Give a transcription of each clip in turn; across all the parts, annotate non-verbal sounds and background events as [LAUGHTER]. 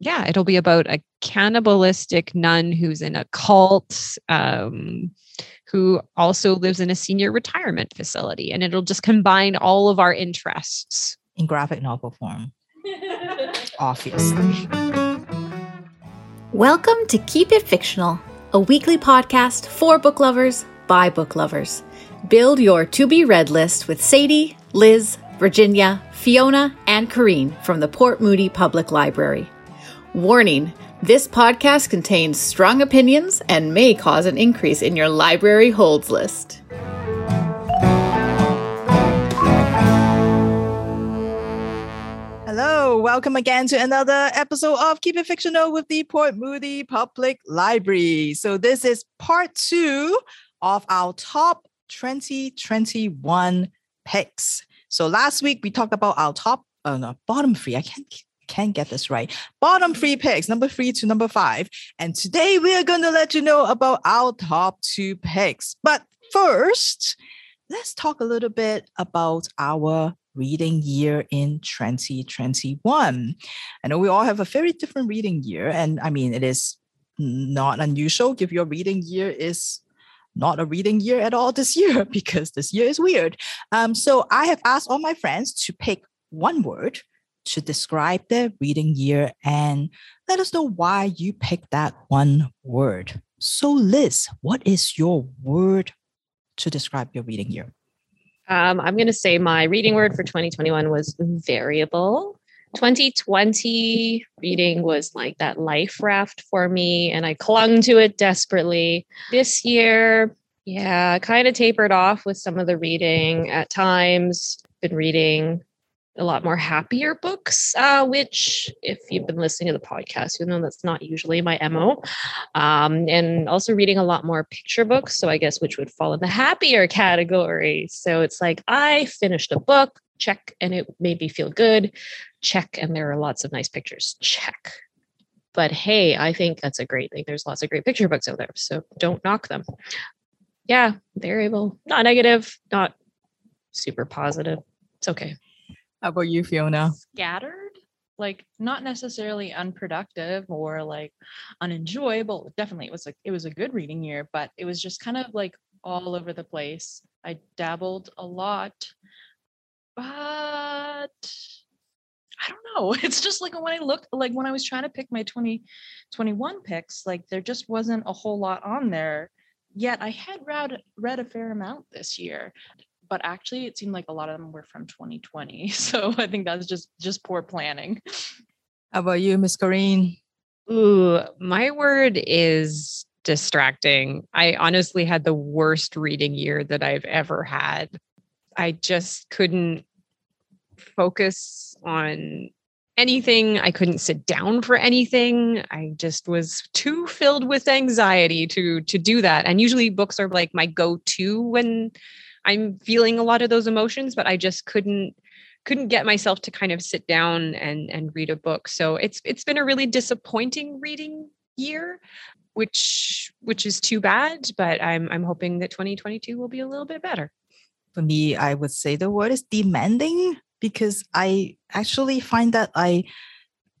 yeah, it'll be about a cannibalistic nun who's in a cult, um, who also lives in a senior retirement facility. And it'll just combine all of our interests in graphic novel form. [LAUGHS] Obviously. Welcome to Keep It Fictional, a weekly podcast for book lovers by book lovers. Build your to be read list with Sadie, Liz, Virginia, Fiona, and Corrine from the Port Moody Public Library. Warning this podcast contains strong opinions and may cause an increase in your library holds list. Hello, welcome again to another episode of Keep It Fictional with the Port Moody Public Library. So, this is part two of our top 2021 picks. So, last week we talked about our top, uh, no, bottom three. I can't can't get this right. Bottom three picks, number three to number five. And today we are going to let you know about our top two picks. But first, let's talk a little bit about our reading year in 2021. I know we all have a very different reading year. And I mean, it is not unusual if your reading year is not a reading year at all this year [LAUGHS] because this year is weird. Um, so I have asked all my friends to pick one word to describe their reading year and let us know why you picked that one word. So, Liz, what is your word to describe your reading year? Um, I'm going to say my reading word for 2021 was variable. 2020 reading was like that life raft for me, and I clung to it desperately. This year, yeah, kind of tapered off with some of the reading at times. Been reading a lot more happier books, uh, which, if you've been listening to the podcast, you know that's not usually my MO. Um, and also reading a lot more picture books. So, I guess which would fall in the happier category. So, it's like I finished a book, check, and it made me feel good, check, and there are lots of nice pictures, check. But hey, I think that's a great thing. There's lots of great picture books out there. So, don't knock them. Yeah, variable, not negative, not super positive. It's okay. How about you, Fiona? Scattered, like not necessarily unproductive or like unenjoyable. Definitely, it was like it was a good reading year, but it was just kind of like all over the place. I dabbled a lot, but I don't know. [LAUGHS] It's just like when I looked, like when I was trying to pick my 2021 picks, like there just wasn't a whole lot on there. Yet I had read read a fair amount this year but actually it seemed like a lot of them were from 2020 [LAUGHS] so i think that's just just poor planning how about you miss Corrine? ooh my word is distracting i honestly had the worst reading year that i've ever had i just couldn't focus on anything. I couldn't sit down for anything. I just was too filled with anxiety to to do that. And usually books are like my go-to when I'm feeling a lot of those emotions, but I just couldn't couldn't get myself to kind of sit down and and read a book. So it's it's been a really disappointing reading year, which which is too bad, but I'm I'm hoping that 2022 will be a little bit better. For me, I would say the word is demanding because I actually find that I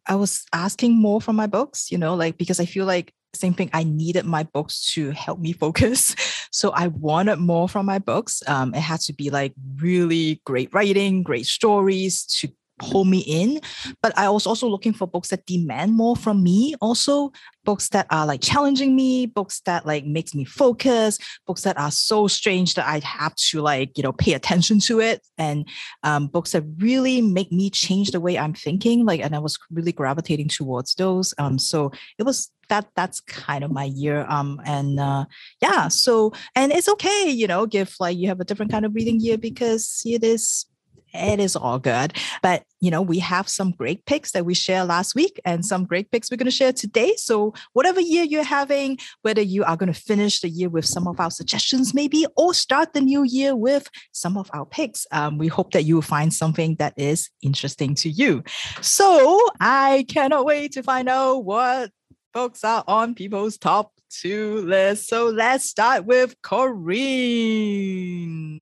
I was asking more from my books, you know, like because I feel like same thing. I needed my books to help me focus. [LAUGHS] So I wanted more from my books. Um, it had to be like really great writing, great stories to pull me in but i was also looking for books that demand more from me. Also books that are like challenging me books that like makes me focus books that are so strange that i have to like you know pay attention to it and um, books that really make me change the way i'm thinking like and i was really gravitating towards those um, so it was that that's kind of my year um and uh yeah so and it's okay you know give like you have a different kind of reading year because it is it is all good. But, you know, we have some great picks that we shared last week and some great picks we're going to share today. So, whatever year you're having, whether you are going to finish the year with some of our suggestions, maybe, or start the new year with some of our picks, um, we hope that you will find something that is interesting to you. So, I cannot wait to find out what books are on people's top two list. So let's start with Corrine.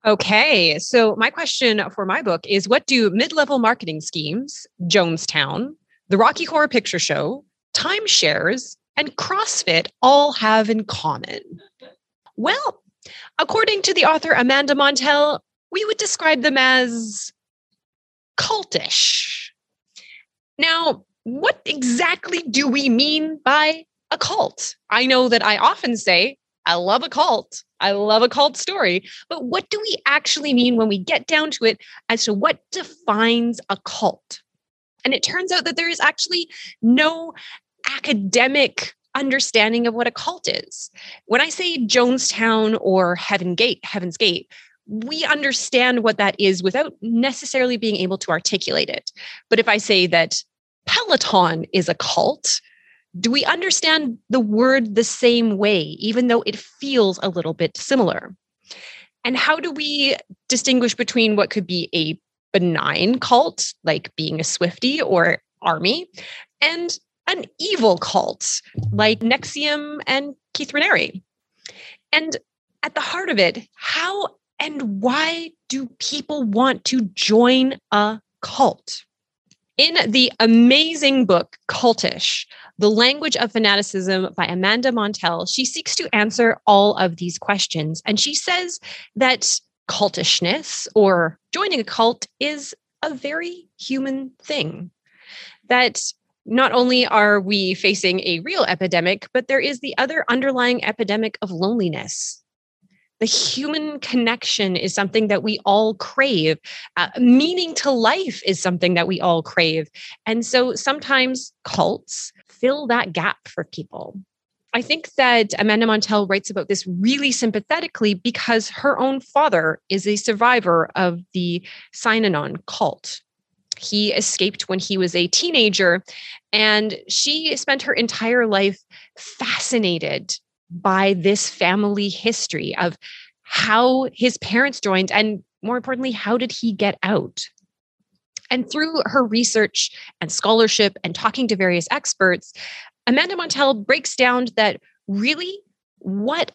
Okay. So my question for my book is what do mid-level marketing schemes, Jonestown, the Rocky Horror Picture Show, timeshares, and CrossFit all have in common? Well, according to the author Amanda Montell, we would describe them as cultish. Now, what exactly do we mean by a cult? I know that I often say, I love a cult. I love a cult story. But what do we actually mean when we get down to it as to what defines a cult? And it turns out that there is actually no academic understanding of what a cult is. When I say Jonestown or Heaven Gate, Heaven's Gate, we understand what that is without necessarily being able to articulate it. But if I say that Peloton is a cult, do we understand the word the same way, even though it feels a little bit similar? And how do we distinguish between what could be a benign cult, like being a Swifty or army, and an evil cult like NXIVM and Keith Raniere? And at the heart of it, how and why do people want to join a cult? In the amazing book Cultish, The Language of Fanaticism by Amanda Montell, she seeks to answer all of these questions. And she says that cultishness or joining a cult is a very human thing. That not only are we facing a real epidemic, but there is the other underlying epidemic of loneliness the human connection is something that we all crave. Uh, meaning to life is something that we all crave. And so sometimes cults fill that gap for people. I think that Amanda Montell writes about this really sympathetically because her own father is a survivor of the Synanon cult. He escaped when he was a teenager, and she spent her entire life fascinated by this family history of how his parents joined and more importantly how did he get out? And through her research and scholarship and talking to various experts amanda montell breaks down that really what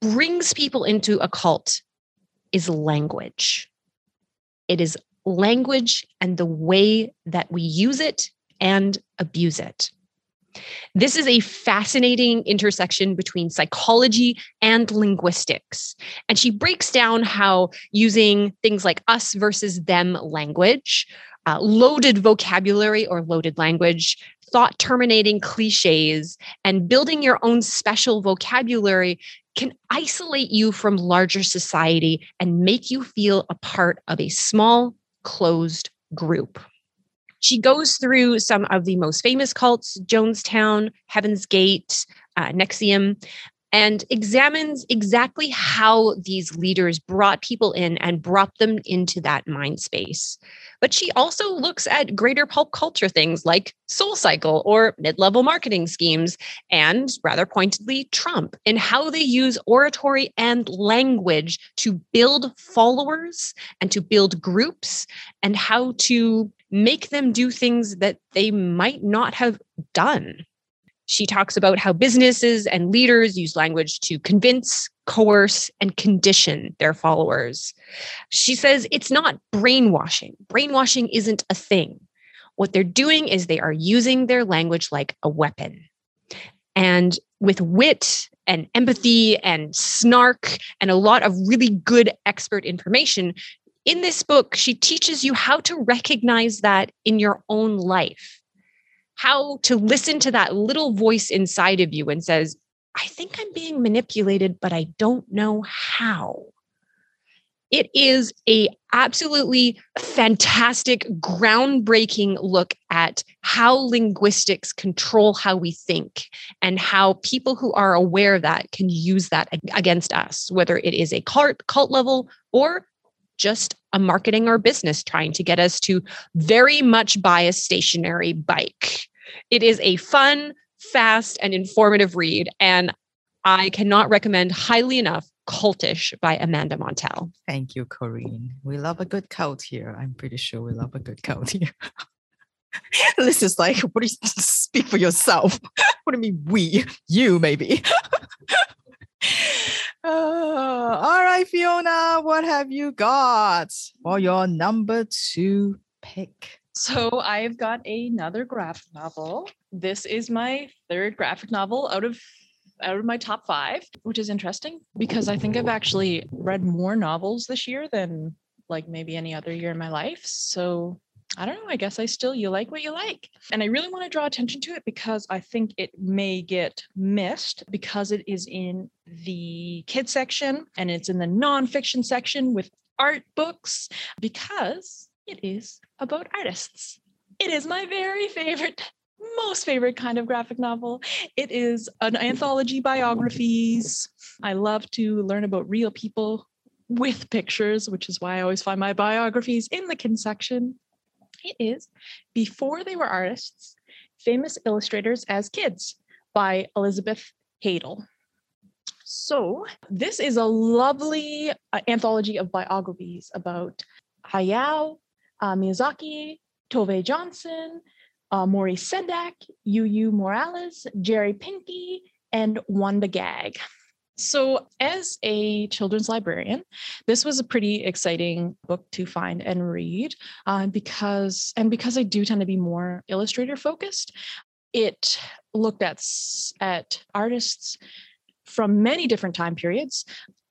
brings people into a cult is language. It is language and the way that we use it and abuse it this is a fascinating intersection between psychology and linguistics. And she breaks down how using things like us versus them language, uh, loaded vocabulary or loaded language, thought terminating cliches, and building your own special vocabulary can isolate you from larger society and make you feel a part of a small, closed group. She goes through some of the most famous cults Jonestown, Heaven's Gate, uh, NXIVM, and examines exactly how these leaders brought people in and brought them into that mind space. But she also looks at greater pulp culture things like Soul Cycle or mid level marketing schemes, and rather pointedly, Trump, and how they use oratory and language to build followers and to build groups, and how to make them do things that they might not have done. She talks about how businesses and leaders use language to convince, coerce, and condition their followers. She says it's not brainwashing. Brainwashing isn't a thing. What they're doing is they are using their language like a weapon. And with wit and empathy and snark and a lot of really good expert information, in this book, she teaches you how to recognize that in your own life, how to listen to that little voice inside of you and says, I think I'm being manipulated, but I don't know how. It is a absolutely fantastic, groundbreaking look at how linguistics control how we think and how people who are aware of that can use that against us, whether it is a cult, level or just a marketing or business trying to get us to very much buy a stationary bike. It is a fun, fast, and informative read. And I cannot recommend highly enough Cultish by Amanda Montell. Thank you, Corinne. We love a good cult here. I'm pretty sure we love a good cult here. [LAUGHS] this is like, what do you [LAUGHS] speak for yourself? [LAUGHS] what do you mean we? You maybe. [LAUGHS] Uh, all right, Fiona, what have you got for your number two pick? So I've got another graphic novel. This is my third graphic novel out of out of my top five, which is interesting because I think I've actually read more novels this year than like maybe any other year in my life. So I don't know. I guess I still, you like what you like. And I really want to draw attention to it because I think it may get missed because it is in the kid section and it's in the nonfiction section with art books because it is about artists. It is my very favorite most favorite kind of graphic novel. It is an anthology biographies. I love to learn about real people with pictures, which is why I always find my biographies in the kin section. It is Before They Were Artists Famous Illustrators as Kids by Elizabeth Haidle. So, this is a lovely uh, anthology of biographies about Hayao uh, Miyazaki, Tove Johnson, uh, Maurice Sendak, Yuyi Morales, Jerry Pinkney, and Wanda Gag. So, as a children's librarian, this was a pretty exciting book to find and read uh, because, and because I do tend to be more illustrator focused, it looked at at artists from many different time periods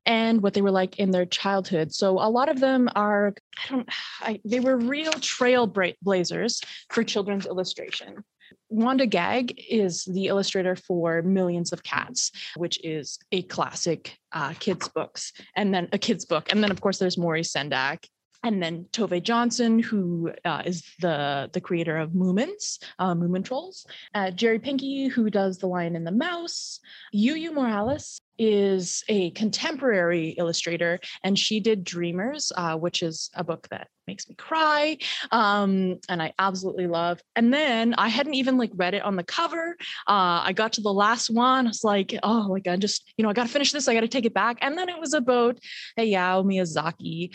and what they were like in their childhood. So a lot of them are, I don't, I, they were real trailblazers for children's illustration. Wanda Gag is the illustrator for Millions of Cats, which is a classic uh, kids books, and then a kids book, and then of course there's Maurice Sendak and then Tove Johnson, who uh, is the the creator of Moomins, uh, Moomin Trolls, uh, Jerry Pinkney, who does The Lion and the Mouse, Yuyi Morales is a contemporary illustrator, and she did Dreamers, uh, which is a book that makes me cry, um, and I absolutely love. And then I hadn't even like read it on the cover. Uh, I got to the last one. I was like, oh, like I just, you know, I got to finish this. I got to take it back. And then it was about Hayao Miyazaki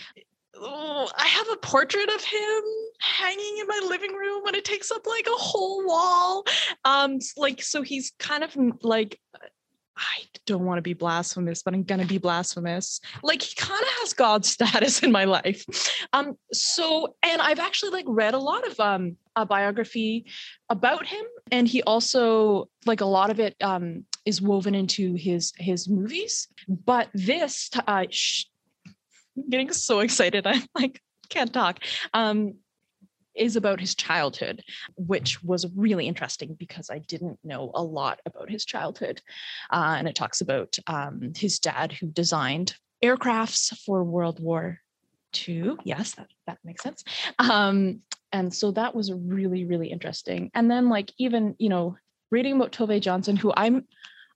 oh, I have a portrait of him hanging in my living room and it takes up like a whole wall. Um, like so he's kind of like I don't want to be blasphemous, but I'm gonna be blasphemous. Like he kind of has God [LAUGHS] status in my life. Um, so and I've actually like read a lot of um a biography about him, and he also like a lot of it um is woven into his his movies. But this uh, sh- getting so [LAUGHS] excited. I'm like, can't talk. Um, is about his childhood, which was really interesting because I didn't know a lot about his childhood. Uh, and it talks about um, his dad who designed aircrafts for World War II. Yes, that, that makes sense. Um, and so that was really, really interesting. And then, like, even, you know, reading about Tove Johnson, who I'm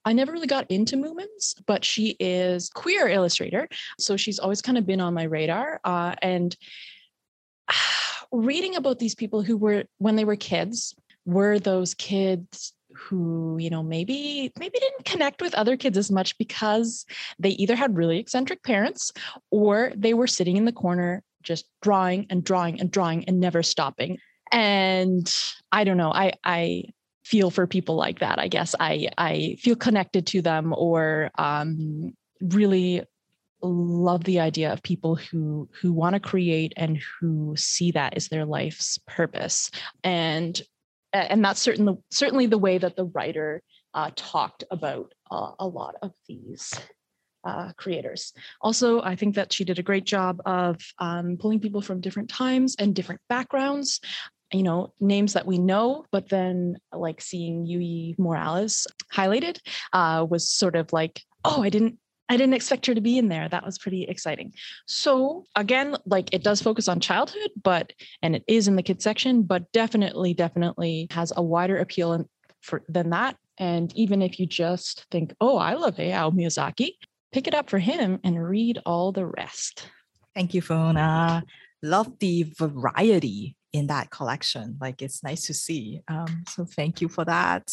I never really got into Moomins, but she is queer illustrator. So she's always kind of been on my radar. Uh, and reading about these people who were, when they were kids, were those kids who you know maybe maybe didn't connect with other kids as much because they either had really eccentric parents or they were sitting in the corner just drawing and drawing and drawing and never stopping and i don't know i i feel for people like that. I guess I I feel connected to them or um, really love the idea of people who who want to create and who see that as their life's purpose and and that's certainly certainly the way that the writer uh, talked about uh, a lot of these uh, creators. Also, I think that she did a great job of um, pulling people from different times and different backgrounds you know names that we know but then like seeing Yu Morales highlighted uh, was sort of like oh I didn't I didn't expect her to be in there. That was pretty exciting. So again, like it does focus on childhood, but and it is in the kids section, but definitely, definitely has a wider appeal for, than that. And even if you just think, oh, I love Hayao Miyazaki, pick it up for him and read all the rest. Thank you, Fiona. Love the variety in that collection. Like it's nice to see. Um, so thank you for that.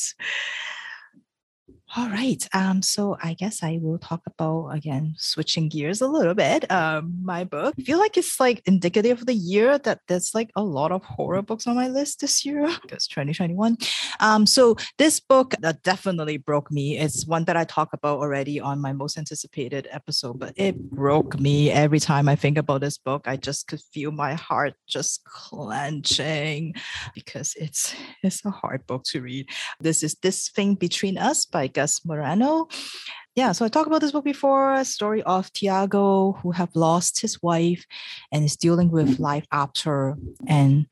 All right. Um, so I guess I will talk about again switching gears a little bit. Um, my book. I feel like it's like indicative of the year that there's like a lot of horror books on my list this year [LAUGHS] because 2021. Um, so this book that definitely broke me. It's one that I talk about already on my most anticipated episode, but it broke me every time I think about this book. I just could feel my heart just clenching because it's it's a hard book to read. This is This Thing Between Us by Gus Moreno. Yeah, so I talked about this book before, a story of Tiago who have lost his wife and is dealing with life after and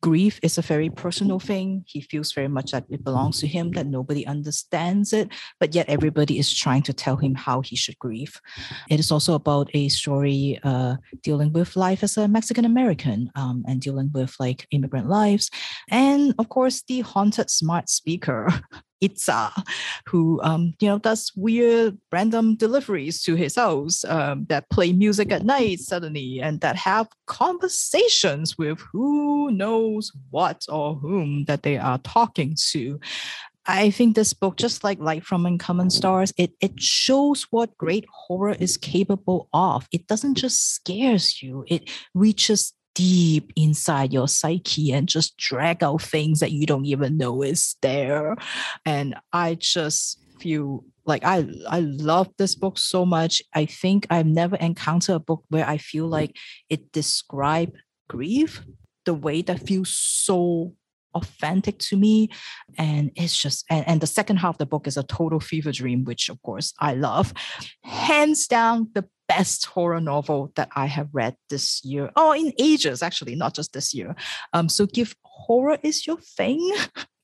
grief is a very personal thing. He feels very much that it belongs to him, that nobody understands it, but yet everybody is trying to tell him how he should grieve. It is also about a story uh, dealing with life as a Mexican American um, and dealing with like immigrant lives. And of course, the haunted smart speaker [LAUGHS] Itza, who um, you know does weird random deliveries to his house um, that play music at night suddenly and that have conversations with who knows what or whom that they are talking to. I think this book, just like Light from Uncommon Stars, it it shows what great horror is capable of. It doesn't just scares you; it reaches deep inside your psyche and just drag out things that you don't even know is there. And I just feel like I I love this book so much. I think I've never encountered a book where I feel like it described grief the way that feels so authentic to me and it's just and, and the second half of the book is a total fever dream which of course i love hands down the best horror novel that I have read this year, or in ages, actually, not just this year. Um, so give horror is your thing. [LAUGHS]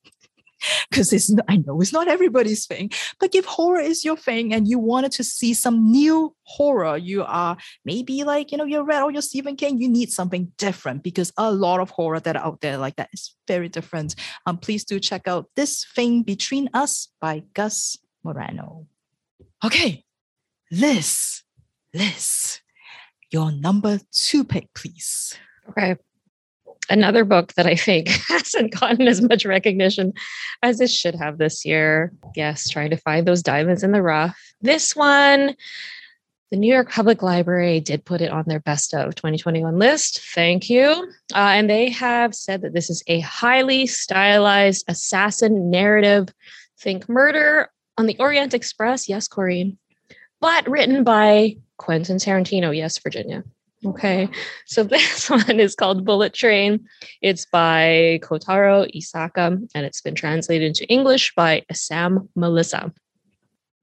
[LAUGHS] Because it's I know it's not everybody's thing, but if horror is your thing and you wanted to see some new horror, you are maybe like, you know, you're read all your Stephen King, you need something different because a lot of horror that are out there like that is very different. Um, please do check out This Thing Between Us by Gus Moreno. Okay, this Liz, your number two pick, please. Okay. Another book that I think [LAUGHS] hasn't gotten as much recognition as it should have this year. Yes, trying to find those diamonds in the rough. This one, the New York Public Library did put it on their best of 2021 list. Thank you. Uh, and they have said that this is a highly stylized assassin narrative. Think murder on the Orient Express. Yes, Corrine. But written by Quentin Tarantino. Yes, Virginia. Okay. So [LAUGHS] this one is called Bullet Train. It's by Kotaro Isaka and it's been translated into English by Sam Malissa.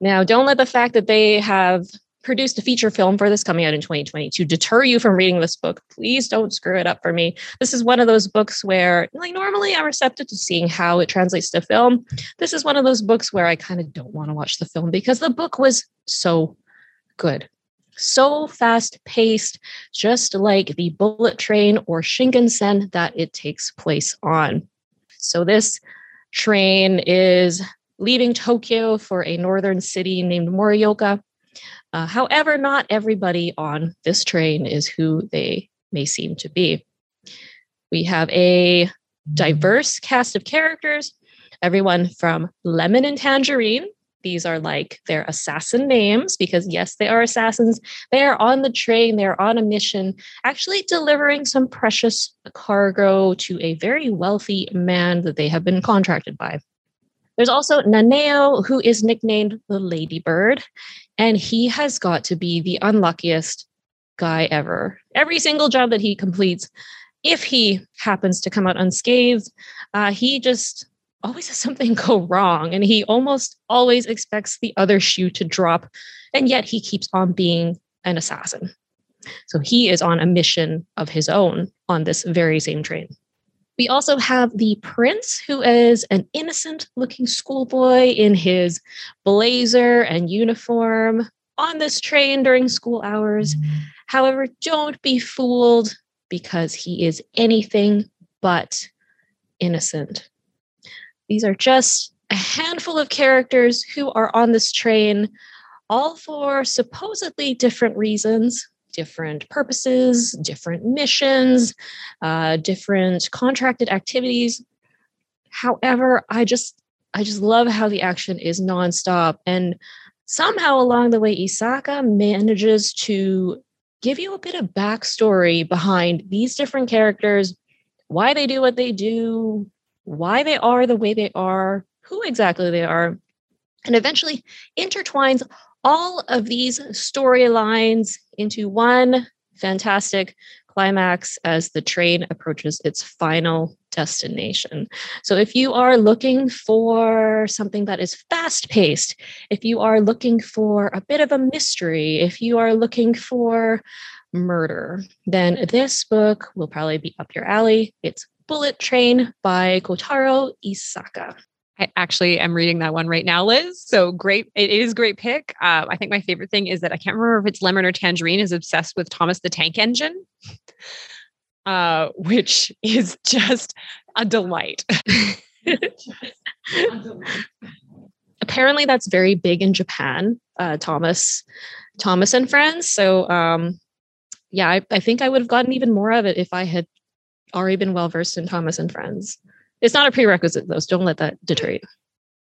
Now, don't let the fact that they have produced a feature film for this coming out in 2022 deter you from reading this book. Please don't screw it up for me. This is one of those books where, like, normally I'm receptive to seeing how it translates to film. This is one of those books where I kind of don't want to watch the film because the book was so good so fast paced, just like the bullet train or Shinkansen that it takes place on. So, this train is leaving Tokyo for a northern city named Morioka. Uh, however, not everybody on this train is who they may seem to be. We have a diverse cast of characters, everyone from Lemon and Tangerine, these are like their assassin names because, yes, they are assassins. They are on the train, they're on a mission, actually delivering some precious cargo to a very wealthy man that they have been contracted by. There's also Nanao, who is nicknamed the Ladybird, and he has got to be the unluckiest guy ever. Every single job that he completes, if he happens to come out unscathed, uh, he just always has something [LAUGHS] go wrong and he almost always expects the other shoe to drop and yet he keeps on being an assassin. So he is on a mission of his own on this very same train. We also have the prince who is an innocent looking schoolboy in his blazer and uniform on this train during school hours. However don't be fooled because he is anything but innocent these are just a handful of characters who are on this train, all for supposedly different reasons, different purposes, different missions, uh, different contracted activities. However, I just I just love how the action is nonstop. And somehow along the way, Isaka manages to give you a bit of backstory behind these different characters, why they do what they do, why they are the way they are, who exactly they are, and eventually intertwines all of these storylines into one fantastic climax as the train approaches its final destination. So, if you are looking for something that is fast paced, if you are looking for a bit of a mystery, if you are looking for murder, then this book will probably be up your alley. It's Bullet Train by Kotaro Isaka. I actually am reading that one right now, Liz. So great. It is great pick. Uh, I think my favorite thing is that I can't remember if it's Lemon or Tangerine is obsessed with Thomas the Tank Engine, [LAUGHS] uh, which is just a delight. [LAUGHS] Apparently, that's very big in Japan. Uh, Thomas, Thomas and Friends. So, um, yeah, I, I think I would have gotten even more of it if I had already been well versed in Thomas and Friends. It's not a prerequisite though, so don't let that deter you.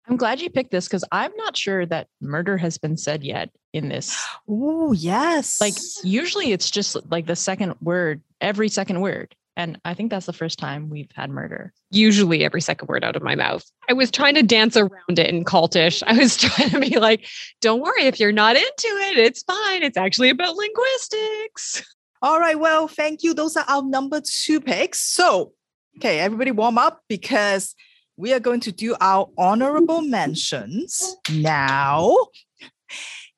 I'm glad you picked this because I'm not sure that murder has been said yet in this. Oh, yes. Like usually it's just like the second word, every second word. And I think that's the first time we've had murder. Usually every second word out of my mouth. I was trying to dance around it in cultish. I was [LAUGHS] trying to be like, don't worry if you're not into it. It's fine. It's actually about linguistics. All right. Well, thank you. Those are our number two picks. So Okay, everybody warm up because we are going to do our honorable mentions now.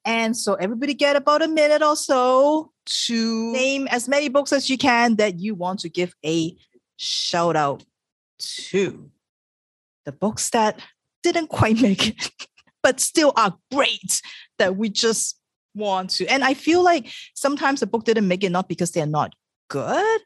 And so everybody get about a minute or so to name as many books as you can that you want to give a shout out to. The books that didn't quite make it, [LAUGHS] but still are great that we just want to. And I feel like sometimes the book didn't make it not because they're not good,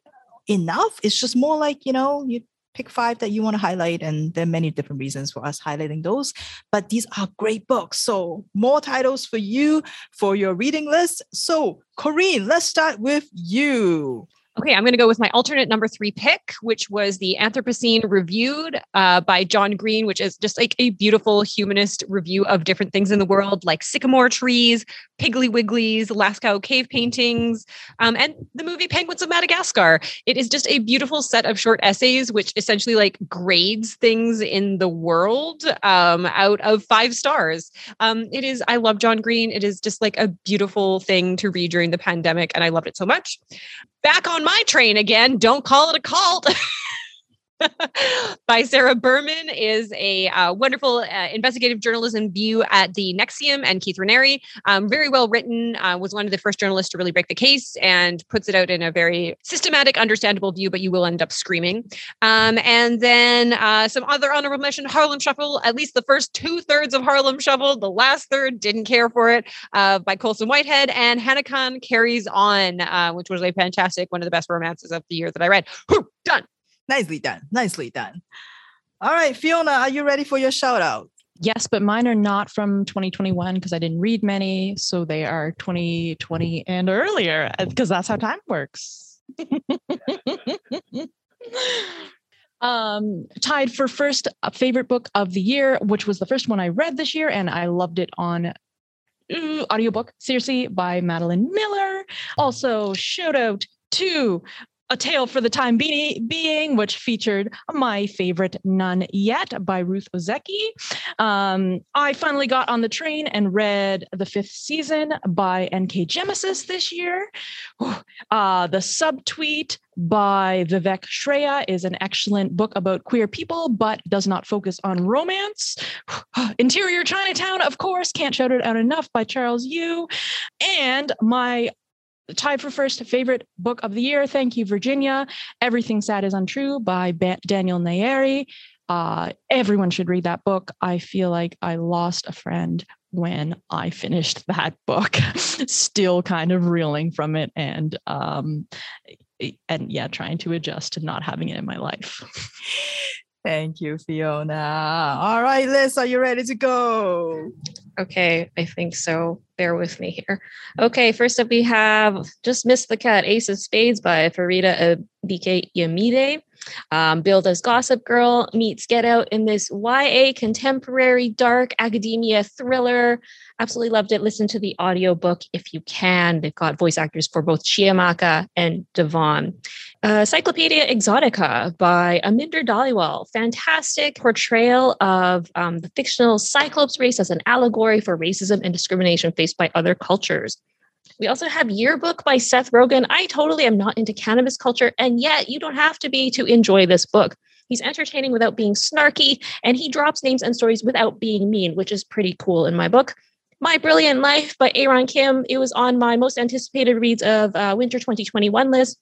enough. It's just more like, you know, you pick five that you want to highlight, and there are many different reasons for us highlighting those. But these are great books. So, more titles for you for your reading list. So, Corrine, let's start with you. Okay, I'm going to go with my alternate number three pick, which was the Anthropocene Reviewed uh, by John Green, which is just like a beautiful humanist review of different things in the world, like sycamore trees, Piggly Wigglies, Lascaux cave paintings, um, and the movie Penguins of Madagascar. It is just a beautiful set of short essays, which essentially like grades things in the world um, out of five stars. Um, it is, I love John Green. It is just like a beautiful thing to read during the pandemic, and I loved it so much back on my train again. Don't call it a cult. [LAUGHS] [LAUGHS] by Sarah Berman is a uh, wonderful uh, investigative journalism view at the NXIVM and Keith Raniere. Um, very well written, uh, was one of the first journalists to really break the case and puts it out in a very systematic, understandable view, but you will end up screaming. Um, and then uh, some other honorable mention Harlem Shuffle, at least the first two thirds of Harlem Shuffle, the last third didn't care for it uh, by Colson Whitehead. And Hannah carries on, uh, which was a fantastic, one of the best romances of the year that I read. Whew, done. Nicely done. Nicely done. All right, Fiona, are you ready for your shout out? Yes, but mine are not from 2021 because I didn't read many. So they are 2020 and earlier because uh, that's how time works. [LAUGHS] um, tied for first uh, favorite book of the year, which was the first one I read this year, and I loved it on audiobook, seriously, by Madeline Miller. Also, shout out to a Tale for the Time Be- Being, which featured my favorite Nun Yet by Ruth Ozeki. Um, I finally got on the train and read the fifth season by N.K. Jemisin this year. Uh, the subtweet by Vivek Shraya is an excellent book about queer people, but does not focus on romance. [GASPS] Interior Chinatown, of course, can't shout it out enough by Charles Yu. And my tied for first favorite book of the year. Thank you, Virginia. Everything Sad is Untrue by ba- Daniel Nayeri. Uh, everyone should read that book. I feel like I lost a friend when I finished that book, [LAUGHS] still kind of reeling from it and um, and yeah, trying to adjust to not having it in my life. [LAUGHS] Thank you, Fiona. All right, Liz, are you ready to go? Okay, I think so. Bear with me here. Okay, first up we have Just Missed the cut, Ace of Spades by Farida Dike Yamide. Um, as Gossip Girl meets Get Out in this YA contemporary dark academia thriller. Absolutely loved it. Listen to the audiobook if you can. They've got voice actors for both Chiamaka and Devon. Uh, Cyclopedia Exotica by Aminder Dhaliwal. Fantastic portrayal of um, the fictional Cyclops race as an allegory for racism and discrimination faced by other cultures. We also have Yearbook by Seth Rogen. I totally am not into cannabis culture, and yet you don't have to be to enjoy this book. He's entertaining without being snarky, and he drops names and stories without being mean, which is pretty cool in my book. My Brilliant Life by Ae-ran Kim. It was on my most anticipated reads of uh, winter 2021 list.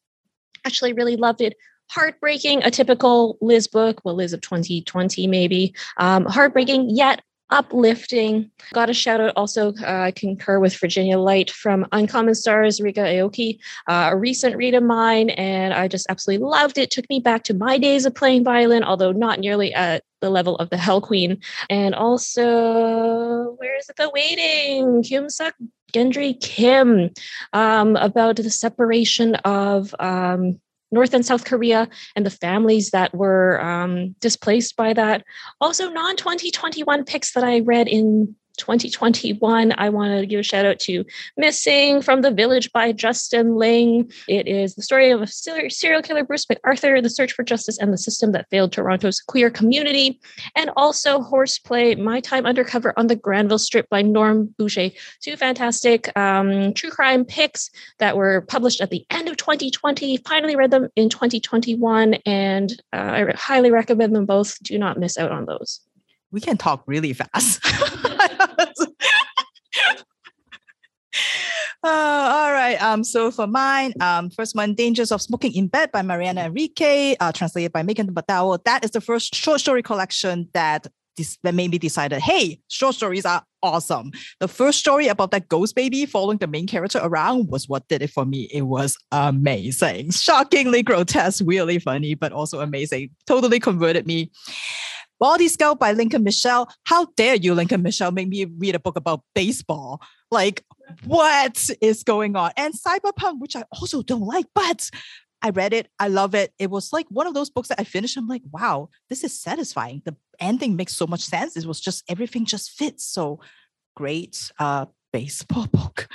Actually, really loved it. Heartbreaking, a typical Liz book, well, Liz of 2020, maybe. Um, heartbreaking, yet uplifting. Got a shout out also, uh, I concur with Virginia Light from Uncommon Stars, Ryka Aoki, uh, a recent read of mine, and I just absolutely loved it. Took me back to my days of playing violin, although not nearly at the level of the Hell Queen. And also, where is it? The Waiting, Kim Suk Gendry Kim, um, about the separation of um, North and South Korea and the families that were um, displaced by that. Also, non 2021 picks that I read in 2021. I want to give a shout out to Missing from the Village by Justin Ling. It is the story of a serial killer, Bruce McArthur, the search for justice and the system that failed Toronto's queer community. And also Horseplay, My Time Undercover on the Granville Strip by Norm Boucher. Two fantastic um, true crime picks that were published at the end of 2020. Finally read them in 2021, and uh, I highly recommend them both. Do not miss out on those we can talk really fast. [LAUGHS] Uh, all right. Um, so for mine, um, first one, Dangers of Smoking in Bed by Mariana Enriquez, uh, translated by Megan Batao. That is the first short story collection that this, that made me decided, hey, short stories are awesome. The first story about that ghost baby following the main character around was what did it for me. It was amazing, shockingly grotesque, really funny, but also amazing. Totally converted me. Body Scout by Lincoln Michel. How dare you, Lincoln Michel, make me read a book about baseball? Like, what is going on? And Cyberpunk, which I also don't like, but I read it. I love it. It was like one of those books that I finished. I'm like, wow, this is satisfying. The ending makes so much sense. It was just everything just fits. So great uh baseball [LAUGHS] book.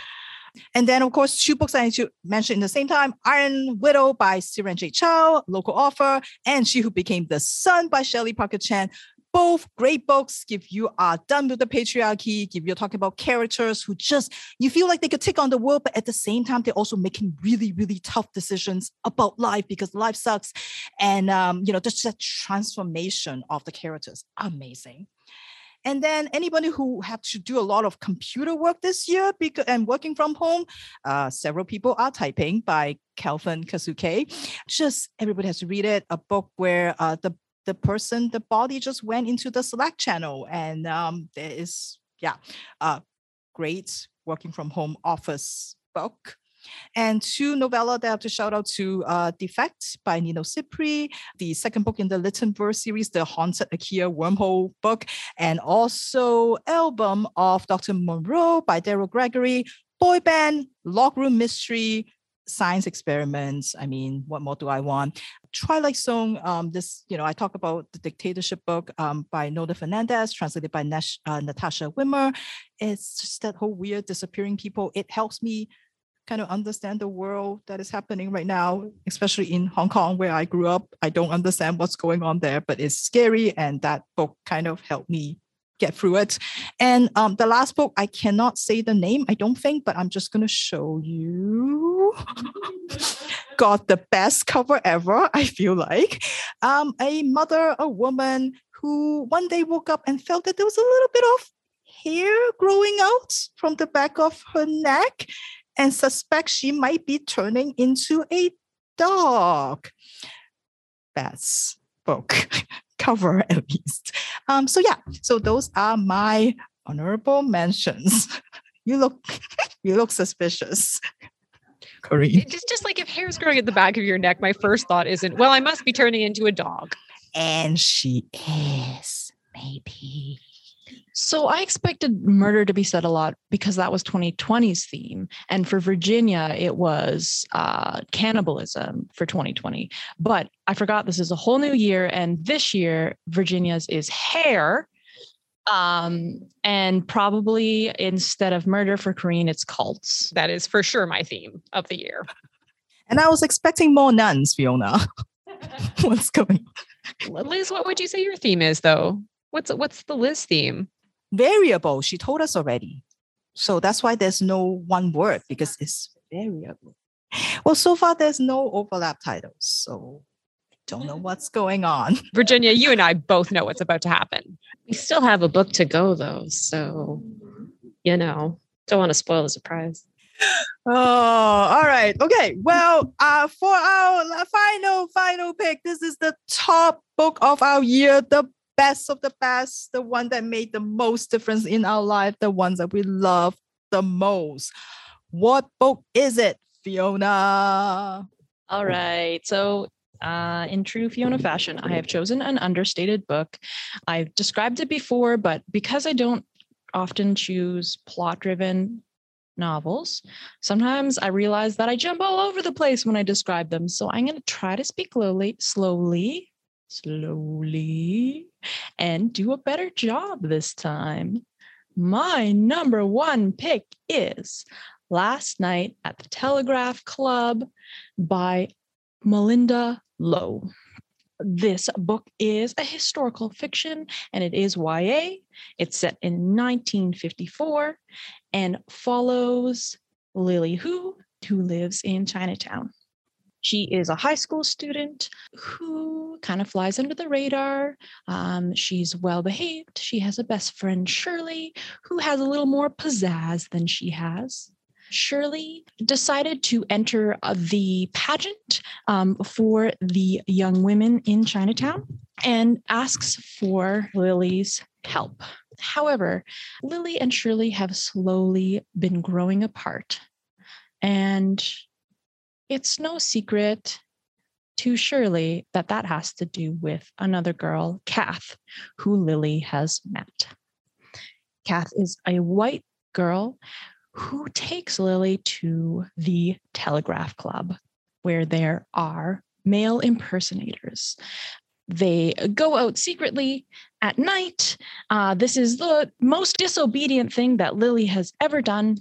And then, of course, two books I need to mention in the same time Iron Widow by Xiran Jay Zhao, local author, and She Who Became the Sun by Shelley Parker Chan. Both great books. If you are done with the patriarchy, if you're talking about characters who just, you feel like they could take on the world, but at the same time, they're also making really, really tough decisions about life because life sucks. And, um, you know, just that transformation of the characters, amazing. And then anybody who had to do a lot of computer work this year because, and working from home, uh, several people are typing by Calvin Kasulke. Just everybody has to read it. A book where uh, the the person, the body just went into the Slack channel, and um, there is yeah, great working from home office book. And two novella that I have to shout out to uh, Defekt by Nino Cipri, the second book in the LitenVerse series, the Haunted IKEA Wormhole book, and also album of Dr. Moreau by Daryl Gregory, boy band, log room mystery, science experiments. I mean, what more do I want? Twilight Zone, um, this, you know, I talk about the dictatorship book um, by Nona Fernandez, translated by Nash, uh, Natasha Wimmer. It's just that whole weird disappearing people. It helps me kind of understand the world that is happening right now, especially in Hong Kong, where I grew up. I don't understand what's going on there, but it's scary. And that book kind of helped me get through it. And um, the last book, I cannot say the name, I don't think, but I'm just going to show you. [LAUGHS] Got the best cover ever, [LAUGHS] I feel like. Um, a mother, a woman who one day woke up and felt that there was a little bit of hair growing out from the back of her neck and suspect she might be turning into a dog. That's book [LAUGHS] cover at least. Um, so yeah, so those are my honorable mentions. [LAUGHS] you look [LAUGHS] you look suspicious. Corrine. Just just like if hair's growing at the back of your neck, my first thought isn't, well, I must be turning into a dog. And she is. Maybe. So I expected murder to be said a lot because that was 2020's theme. And for Virginia, it was uh, cannibalism for 2020. But I forgot this is a whole new year. And this year, Virginia's is hair. Um, and probably instead of murder for Corrine, it's cults. That is for sure my theme of the year. And I was expecting more nuns, Fiona. [LAUGHS] [LAUGHS] What's going on? Liz, what would you say your theme is though? What's what's the Liz theme? Variable. She told us already. So that's why there's no one word because it's variable. Well, so far there's no overlap titles. So don't know what's going on. [LAUGHS] Virginia, you and I both know what's about to happen. We still have a book to go though, so you know, don't want to spoil the surprise. Oh, all right. Okay. Well, uh, for our final, final pick, this is the top book of our year, the best of the best, the one that made the most difference in our life, the ones that we love the most. What book is it, Fiona? All right. So, uh, in true Fiona fashion, I have chosen an understated book. I've described it before, but because I don't often choose plot driven novels, sometimes I realize that I jump all over the place when I describe them. So, I'm going to try to speak slowly, slowly, slowly, and do a better job this time. My number one pick is Last Night at the Telegraph Club by Malinda Lo. This book is a historical fiction and it is YA. It's set in 1954 and follows Lily Hu, who lives in Chinatown. She is a high school student who kind of flies under the radar. Um, she's well behaved. She has a best friend, Shirley, who has a little more pizzazz than she has. Shirley decided to enter uh, the pageant um, for the young women in Chinatown and asks for Lily's help. However, Lily and Shirley have slowly been growing apart. And it's no secret to Shirley that that has to do with another girl, Kath, who Lily has met. Kath is a white girl who takes Lily to the Telegraph Club, where there are male impersonators. They go out secretly at night. Uh, this is the most disobedient thing that Lily has ever done.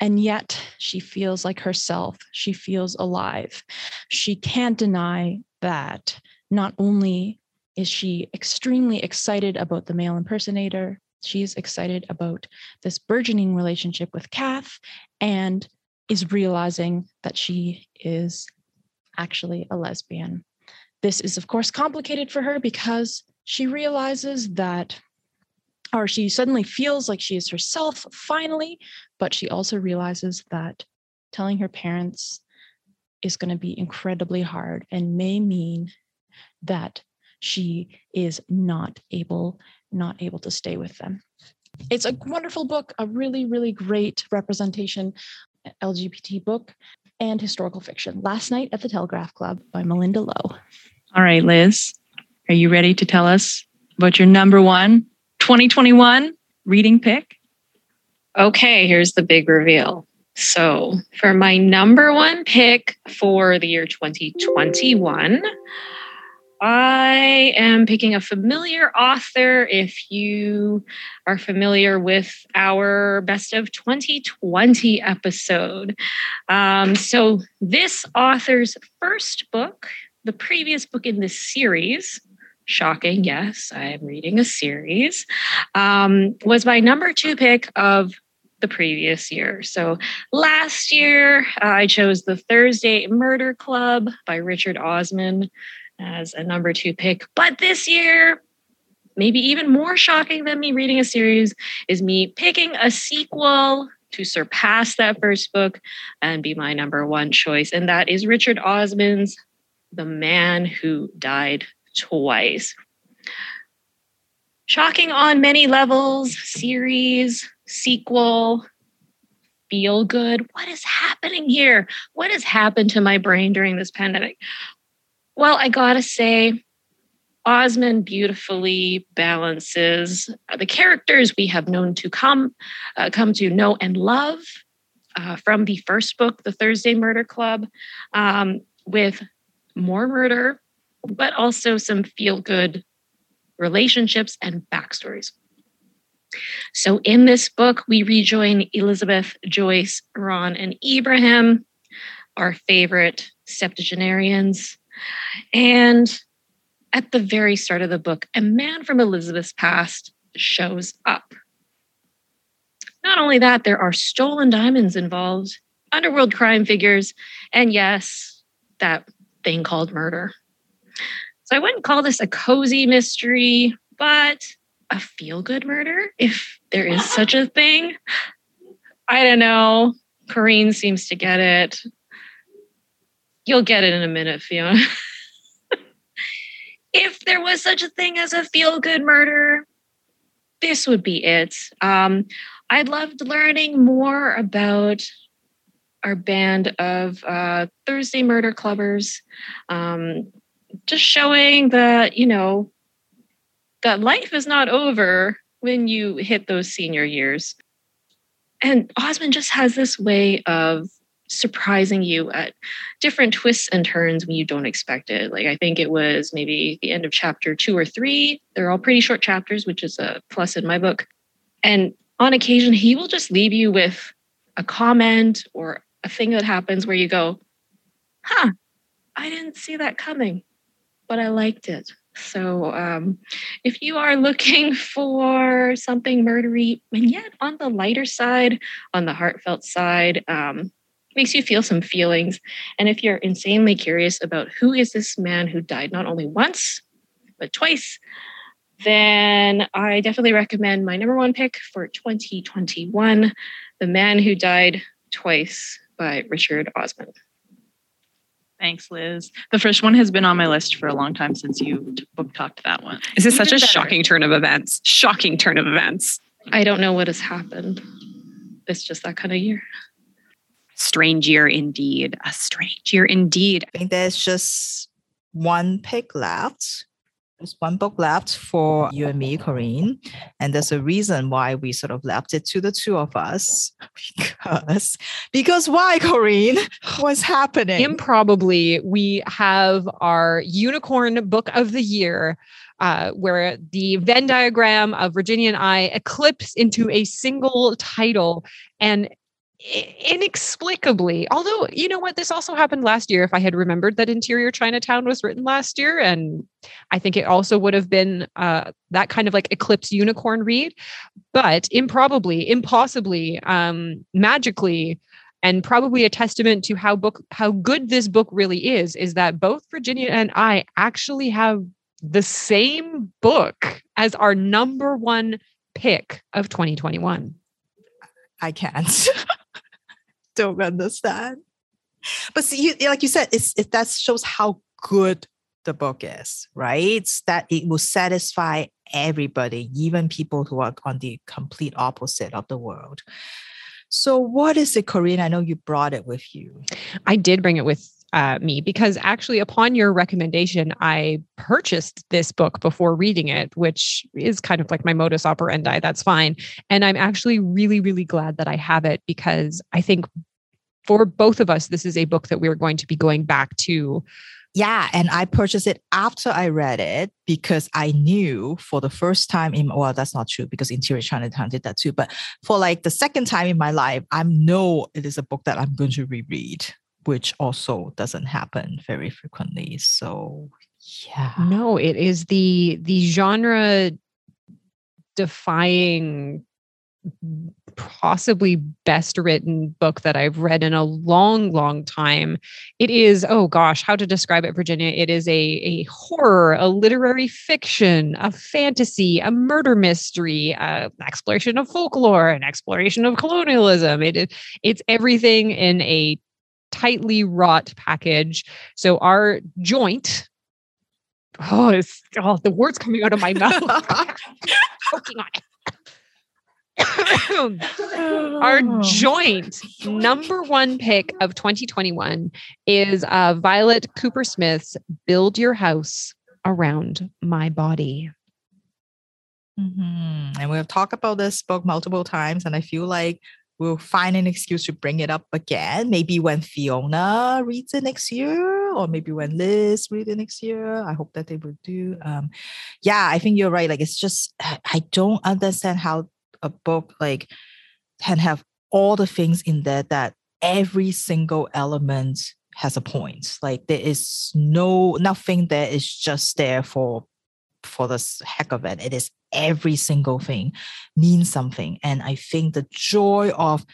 And yet she feels like herself. She feels alive. She can't deny that not only is she extremely excited about the male impersonator, she's excited about this burgeoning relationship with Kath and is realizing that she is actually a lesbian. This is, of course, complicated for her because she realizes that, or she suddenly feels like she is herself finally, but she also realizes that telling her parents is going to be incredibly hard and may mean that she is not able not able to stay with them. It's a wonderful book a really really great representation uh, lgbt book and historical fiction. Last night at the telegraph club by Malinda Lo. All right, Liz, are you ready to tell us about your number one 2021 reading pick? Okay, here's the big reveal. So, for my number one pick for the year 2021, I am picking a familiar author. If you are familiar with our Best of 2020 episode. Um, so, this author's first book, the previous book in this series, shocking, yes, I am reading a series, um, was my number two pick of the previous year. So last year, uh, I chose The Thursday Murder Club by Richard Osman as a number two pick. But this year, maybe even more shocking than me reading a series, is me picking a sequel to surpass that first book and be my number one choice. And that is Richard Osman's The Man Who Died Twice. Shocking on many levels, series, sequel, feel good. What is happening here? What has happened to my brain during this pandemic? Well, I gotta say, Osman beautifully balances the characters we have known to come, uh, come to know and love uh, from the first book, The Thursday Murder Club, um, with more murder, but also some feel good relationships and backstories. So, in this book, we rejoin Elizabeth, Joyce, Ron, and Ibrahim, our favorite septuagenarians. And at the very start of the book, a man from Elizabeth's past shows up. Not only that, there are stolen diamonds involved, underworld crime figures, and yes, that thing called murder. So I wouldn't call this a cozy mystery, but a feel good murder, if there is such a thing. I don't know. Corrine seems to get it. You'll get it in a minute, Fiona. [LAUGHS] if there was such a thing as a feel good murder, this would be it. Um, I loved learning more about our band of uh, Thursday murder clubbers. Um, just showing that, you know, that life is not over when you hit those senior years. And Osman just has this way of surprising you at different twists and turns when you don't expect it. Like I think it was maybe the end of chapter two or three. They're all pretty short chapters, which is a plus in my book. And on occasion, he will just leave you with a comment or a thing that happens where you go, huh, I didn't see that coming, but I liked it. So um, if you are looking [LAUGHS] for something murdery and yet on the lighter side, on the heartfelt side, um, makes you feel some feelings. And if you're insanely curious about who is this man who died not only once, but twice, then I definitely recommend my number one pick for 2021 The Man Who Died Twice by Richard Osman. Thanks, Liz. The first one has been on my list for a long time since you book talked that one. This is such a better. shocking turn of events. Shocking turn of events. I don't know what has happened. It's just that kind of year. Strange year indeed. A strange year indeed. I think there's just one pick left. There's one book left for you and me, Corrine. And there's a reason why we sort of left it to the two of us. [LAUGHS] Because because why, Corrine? [SIGHS] What's happening? Improbably, we have our unicorn book of the year. Uh, where the Venn diagram of Virginia and I eclipse into a single title. And inexplicably, although, you know what, this also happened last year. If I had remembered that Interior Chinatown was written last year, and I think it also would have been uh, that kind of like eclipse unicorn read. But improbably, impossibly, um, magically, and probably a testament to how book how good this book really is is that both Virginia and I actually have the same book as our number one pick of 2021. I can't. [LAUGHS] Don't understand. But see, you, like you said, it's it that shows how good the book is, right? It's that it will satisfy everybody, even people who are on the complete opposite of the world. So, what is it, Corrine? I know you brought it with you. I did bring it with uh, me because actually, upon your recommendation, I purchased this book before reading it, which is kind of like my modus operandi. That's fine. And I'm actually really, really glad that I have it because I think for both of us, this is a book that we're going to be going back to. Yeah, and I purchased it after I read it because I knew for the first time in well, that's not true because Interior Chinatown did that too. But for like the second time in my life, I know it is a book that I'm going to reread, which also doesn't happen very frequently. So yeah. No, it is the the genre defying possibly best written book that I've read in a long, long time. It is, oh gosh, how to describe it, Virginia? It is a, a horror, a literary fiction, a fantasy, a murder mystery, uh, an exploration of folklore, an exploration of colonialism. It is it's everything in a tightly wrought package. So our joint. Oh, it's oh, the words coming out of my mouth. [LAUGHS] on it. [COUGHS] Our joint number one pick of 2021 is uh, Violet Kupersmith's Build Your House around my body. Mhm. And we've talked about this book multiple times, and I feel like we'll find an excuse to bring it up again. Maybe when Fiona reads it next year, or maybe when Liz reads it next year. I hope that they will do. Um, yeah, I think you're right. Like it's just I don't understand how a book like can have all the things in there that every single element has a point. Like there is no nothing there is just there for for the heck of it. It is every single thing means something. And I think the joy of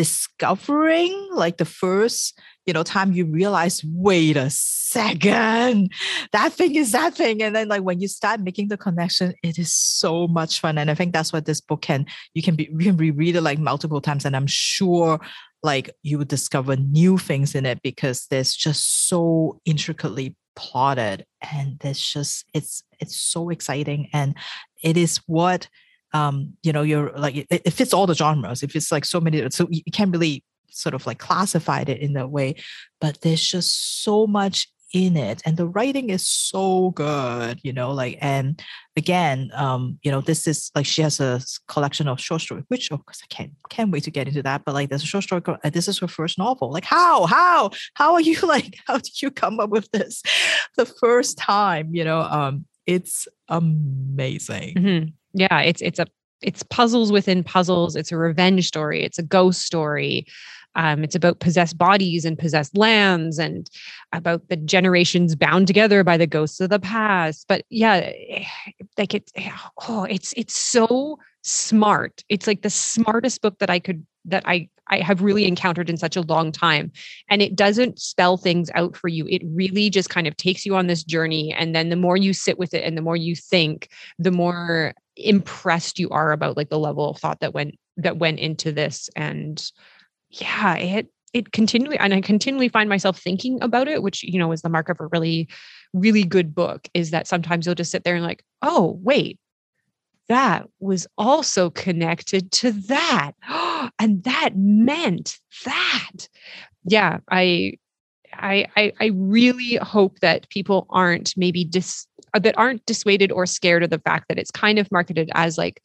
discovering like the first you know time you realize wait a second that thing is that thing. And then like when you start making the connection it is so much fun. And i think that's what this book can you can be you can reread it like multiple times. And i'm sure like you would discover new things in it because there's just so intricately plotted and there's just it's it's so exciting. And it is what um you know you're like it, it fits all the genres. If it's like so many so you can't really sort of like classified it in that way but there's just so much in it and the writing is so good you know like and again um you know this is like she has a collection of short stories which of course i can't can't wait to get into that but like there's a short story uh, this is her first novel. Like how how how are you [LAUGHS] like how did you come up with this? The first time you know um it's amazing Mhm. Yeah, it's it's a it's puzzles within puzzles. It's a revenge story. It's a ghost story. Um, it's about possessed bodies and possessed lands, and about the generations bound together by the ghosts of the past. But yeah, eh, like it's oh, it's it's so smart. It's like the smartest book that I could that I I have really encountered in such a long time. And it doesn't spell things out for you. It really just kind of takes you on this journey, and then the more you sit with it, and the more you think, the more impressed you are about like the level of thought that went that went into this and yeah it it continually and i continually find myself thinking about it which you know is the mark of a really really good book is that sometimes you'll just sit there and like oh wait that was also connected to that [GASPS] and that meant that yeah i I, I really hope that people aren't maybe dis that aren't dissuaded or scared of the fact that it's kind of marketed as like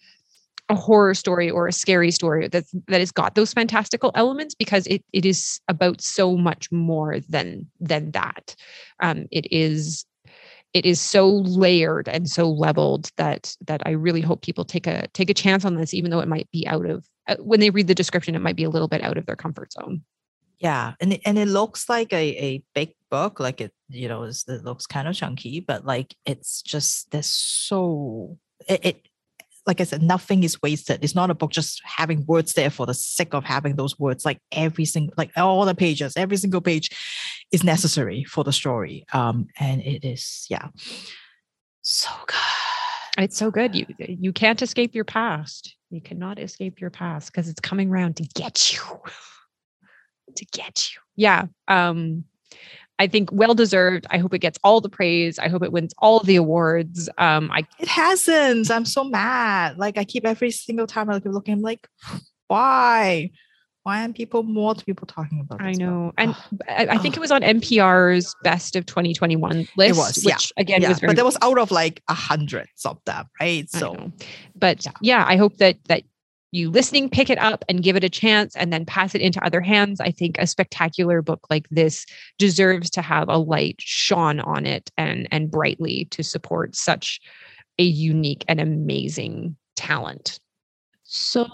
a horror story or a scary story that that has got those fantastical elements because it it is about so much more than than that. Um, it is it is so layered and so leveled that that I really hope people take a take a chance on this, even though it might be out of uh, when they read the description, it might be a little bit out of their comfort zone. Yeah, and it, and it looks like a, a big book, like it you know it looks kind of chunky, but like it's just there's so it, it like I said, nothing is wasted. It's not a book just having words there for the sake of having those words. Like every single, like all the pages, every single page is necessary for the story. Um, and it is yeah, so good. It's so good. You you can't escape your past. You cannot escape your past because it's coming around to get you. [SIGHS] to get you. Yeah. Um I think well deserved. I hope it gets all the praise. I hope it wins all the awards. Um I It hasn't. I'm so mad. Like I keep every single time I keep looking, I'm like, why? Why aren't people more people talking about I know. And [SIGHS] I, I think it was on NPR's best of 2021 list, It was, yeah. again yeah, was very but there was out of like a hundreds of them, right? So. But Yeah. yeah. I hope that that you listening pick it up and give it a chance and then pass it into other hands. I think a spectacular book like this deserves to have a light shone on it and and brightly to support such a unique and amazing talent. So,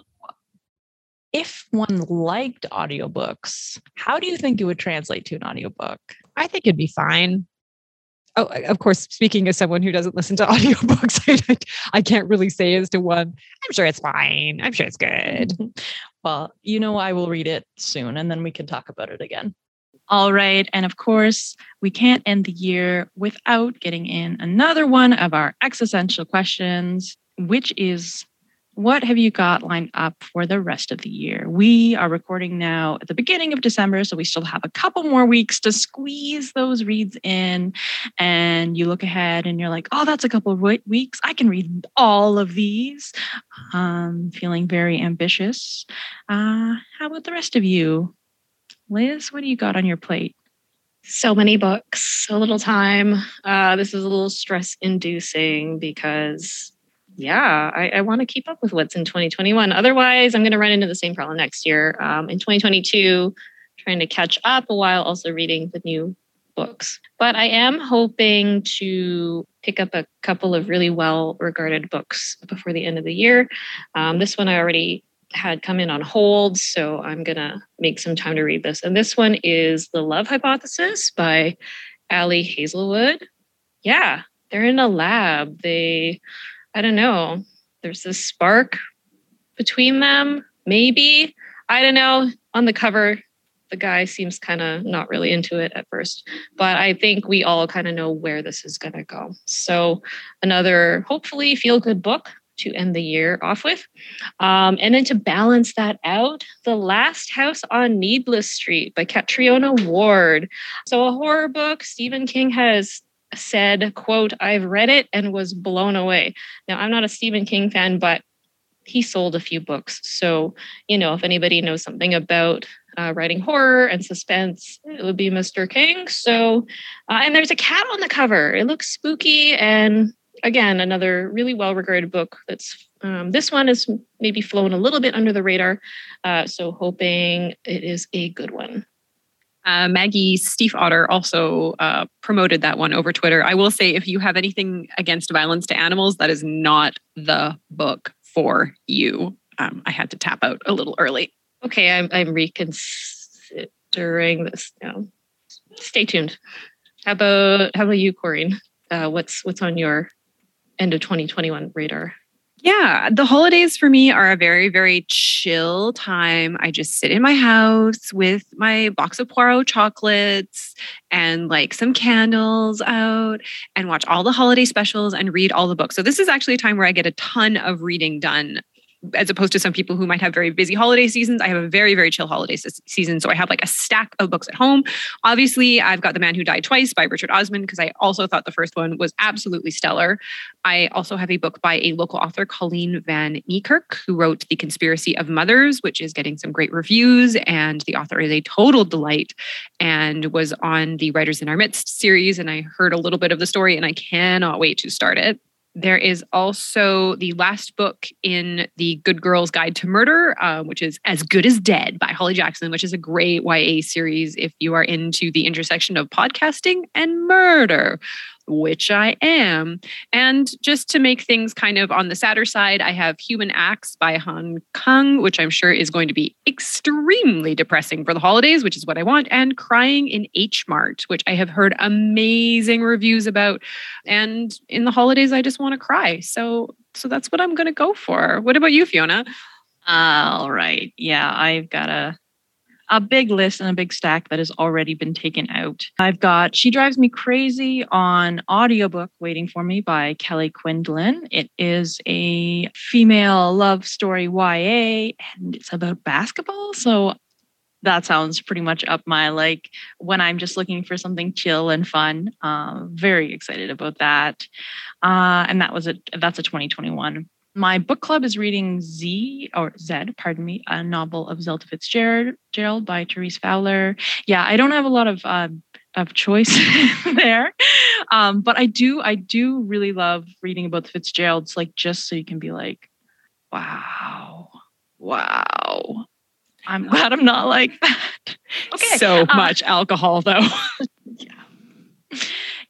if one liked audiobooks, how do you think it would translate to an audiobook? I think it'd be fine. Oh, of course, speaking as someone who doesn't listen to [LAUGHS] audiobooks, I, I can't really say as to one. I'm sure it's fine. I'm sure it's good. Mm-hmm. well, you know, I will read it soon and then we can talk about it again. All right. And of course, we can't end the year without getting in another one of our existential questions, which is what have you got lined up for the rest of the year? We are recording now at the beginning of December, so we still have a couple more weeks to squeeze those reads in. And you look ahead and you're like, oh, that's a couple of weeks. I can read all of these. Um, feeling very ambitious. Uh, how about the rest of you? Liz, what do you got on your plate? So many books, so little time. Uh, this is a little stress inducing because, yeah, I, I want to keep up with what's in 2021. Otherwise, I'm going to run into the same problem next year. Um, in 2022, trying to catch up while also reading the new books. But I am hoping to pick up a couple of really well regarded books before the end of the year. Um, this one I already had come in on hold, so I'm going to make some time to read this. And this one is The Love Hypothesis by Ali Hazelwood. Yeah, they're in a lab. They, I don't know, there's this spark between them, maybe. I don't know. On the cover, the guy seems kind of not really into it at first, but I think we all kind of know where this is going to go. So, another hopefully feel good book to end the year off with. Um, and then to balance that out, The Last House on Needless Street by Catriona Ward. So, a horror book, Stephen King has said quote i've read it and was blown away now i'm not a stephen king fan but he sold a few books so you know if anybody knows something about uh, writing horror and suspense, it would be Mr. King. So, uh, and there's a cat on the cover. It looks spooky. And again, another really well regarded book that's um, this one is maybe flown a little bit under the radar. Uh, so, hoping it is a good one. Uh, Maggie Otter also uh, promoted that one over Twitter. I will say, if you have anything against violence to animals, that is not the book for you. Um, I had to tap out a little early okay, I'm, I'm reconsidering this now. Stay tuned. How about how about you, Corrine? Uh, what's what's on your end of 2021 radar? Yeah, the holidays for me are a very, very chill time. I just sit in my house with my box of Poirot chocolates and like some candles out and watch all the holiday specials and read all the books. So, this is actually a time where I get a ton of reading done as opposed to some people who might have very busy holiday seasons, I have a very, very chill holiday season. So I have like a stack of books at home. Obviously, I've got The Man Who Died Twice by Richard Osman because I also thought the first one was absolutely stellar. I also have a book by a local author, Colleen Van Niekerk, who wrote The Conspiracy of Mothers, which is getting some great reviews. And the author is a total delight and was on the Writers in Our Midst series. And I heard a little bit of the story and I cannot wait to start it. There is also the last book in the Good Girls Guide to Murder, uh, which is As Good as Dead by Holly Jackson, which is a great YA series if you are into the intersection of podcasting and murder which I am. And just to make things kind of on the sadder side, I have Human Acts by Han Kang, which I'm sure is going to be extremely depressing for the holidays, which is what I want, and Crying in H Mart, which I have heard amazing reviews about. And in the holidays, I just want to cry. So so that's what I'm going to go for. What about you, Fiona? All right. Yeah, I've got a a big list and a big stack that has already been taken out. I've got She Drives Me Crazy on audiobook waiting for me by Kelly Quindlen. It is a female love story YA and it's about basketball. So that sounds pretty much up my like when I'm just looking for something chill and fun. Uh, very excited about that. Uh, and that was a that's a 2021 my book club is reading Z or Z, pardon me, a novel of Zelda Fitzgerald Gerald by Therese Fowler. Yeah, I don't have a lot of uh, of choice [LAUGHS] there, um, but I do I do really love reading about the Fitzgeralds, like just so you can be like, wow, wow. I'm glad I'm not like that. [LAUGHS] okay, so uh, much alcohol though. [LAUGHS]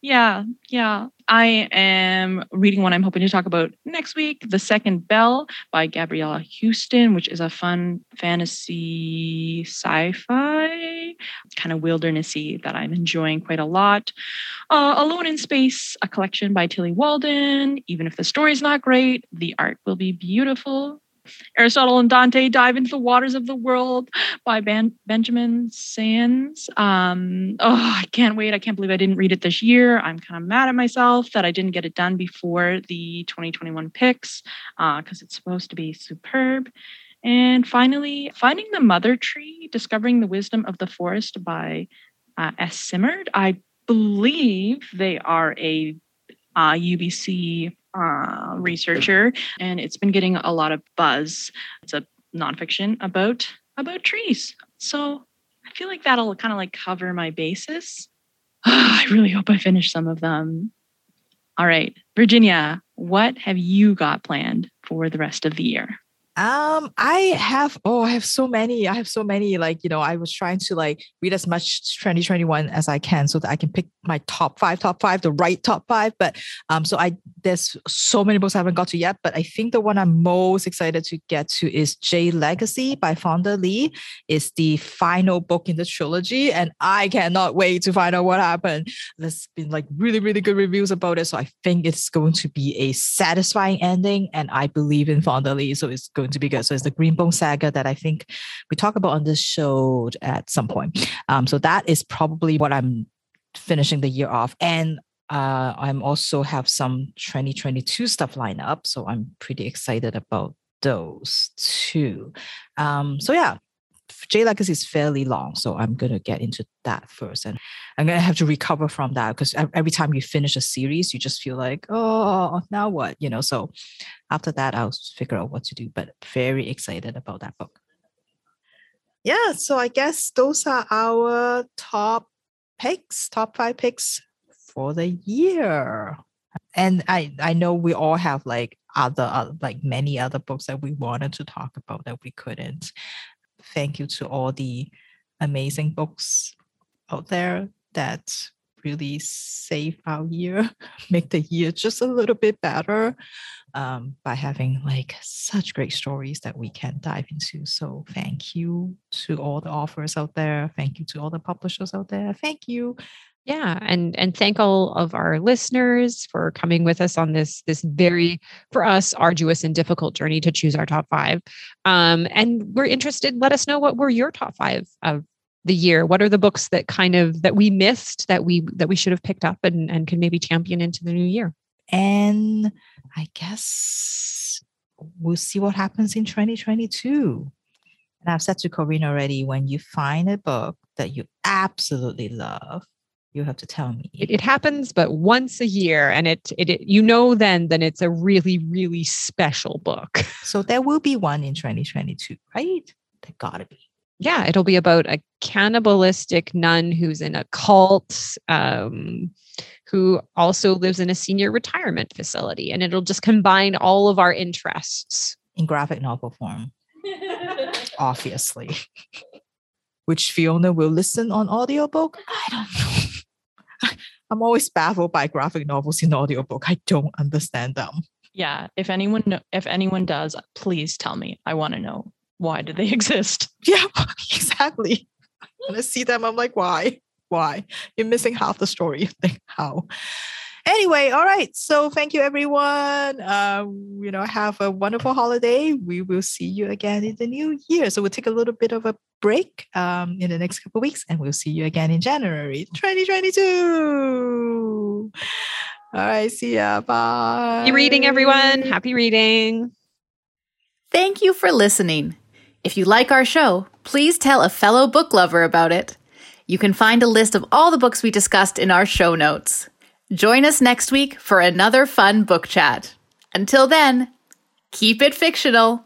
yeah, yeah. I am reading one I'm hoping to talk about next week The Second Bell by Gabriela Houston, which is a fun fantasy sci fi, kind of wildernessy that I'm enjoying quite a lot. Uh, Alone in Space, a collection by Tillie Walden. Even if the story's not great, the art will be beautiful. Aristotle and Dante dive into the waters of the world by ben- Benjamin Sáenz. Um, oh, I can't wait. I can't believe I didn't read it this year. I'm kind of mad at myself that I didn't get it done before the 2021 picks because uh, it's supposed to be superb. And finally, Finding the Mother Tree, Discovering the Wisdom of the Forest by uh, S. Simard. I believe they are a uh, UBC uh, researcher, and it's been getting a lot of buzz. It's a nonfiction about about trees, so I feel like that'll kind of like cover my basis. [SIGHS] I really hope I finish some of them. All right, Virginia, what have you got planned for the rest of the year? Um, I have oh, I have so many. I have so many. Like, you know, I was trying to like read as much 2021 as I can so that I can pick my top five, top five, the right top five. But um, so I there's so many books I haven't got to yet. But I think the one I'm most excited to get to is Jade Legacy by Fonda Lee. It's the final book in the trilogy, and I cannot wait to find out what happened. There's been like really, really good reviews about it. So I think it's going to be a satisfying ending, and I believe in Fonda Lee. So it's going to be good. So it's the Greenbone Saga that I think we talk about on this show at some point. Um, so that is probably what I'm finishing the year off. And uh, I'm also have some 2022 stuff lined up. So I'm pretty excited about those too. Um, so yeah, Jade Legacy is fairly long, so I'm gonna get into that first, and I'm gonna have to recover from that because every time you finish a series, you just feel like, oh, now what, you know. So after that, I'll figure out what to do. But very excited about that book. Yeah, so I guess those are our top picks, top five picks for the year. And I I know we all have like other uh, like many other books that we wanted to talk about that we couldn't thank you to all the amazing books out there that really save our year, [LAUGHS] make the year just a little bit better um, by having like such great stories that we can dive into. So thank you to all the authors out there. Thank you to all the publishers out there. Thank you yeah and and thank all of our listeners for coming with us on this this very for us arduous and difficult journey to choose our top five. Um and we're interested let us know what were your top five of the year. What are the books that kind of that we missed that we that we should have picked up and and can maybe champion into the new year? And i guess we'll see what happens in 2022 and i've said to Corrine already when you find a book that you absolutely love you have to tell me. It, it, happens but once a year and it, it, it you know then then it's a really really special book. [LAUGHS] So there will be one in 2022 right? There gotta be. Yeah it'll be about a cannibalistic nun who's in a cult um, who also lives in a senior retirement facility and it'll just combine all of our interests. In graphic novel form. [LAUGHS] Obviously. [LAUGHS] Which fiona will listen on audiobook i don't know I'm always baffled by graphic novels in audiobook. I don't understand them. Yeah, if anyone know, if anyone does, please tell me. I want to know why do they [LAUGHS] exist? Yeah, [LAUGHS] exactly. When I see them, I'm like, why? Why? You're missing half the story. Like, how? Anyway, all right. So thank you, everyone. Uh, you know, have a wonderful holiday. We will see you again in the new year. So we'll take a little bit of a break um, in the next couple of weeks, and we'll see you again in January 2022. All right. See ya. Bye. Happy reading, everyone. Happy reading. Thank you for listening. If you like our show, please tell a fellow book lover about it. You can find a list of all the books we discussed in our show notes. Join us next week for another fun book chat. Until then, keep it fictional.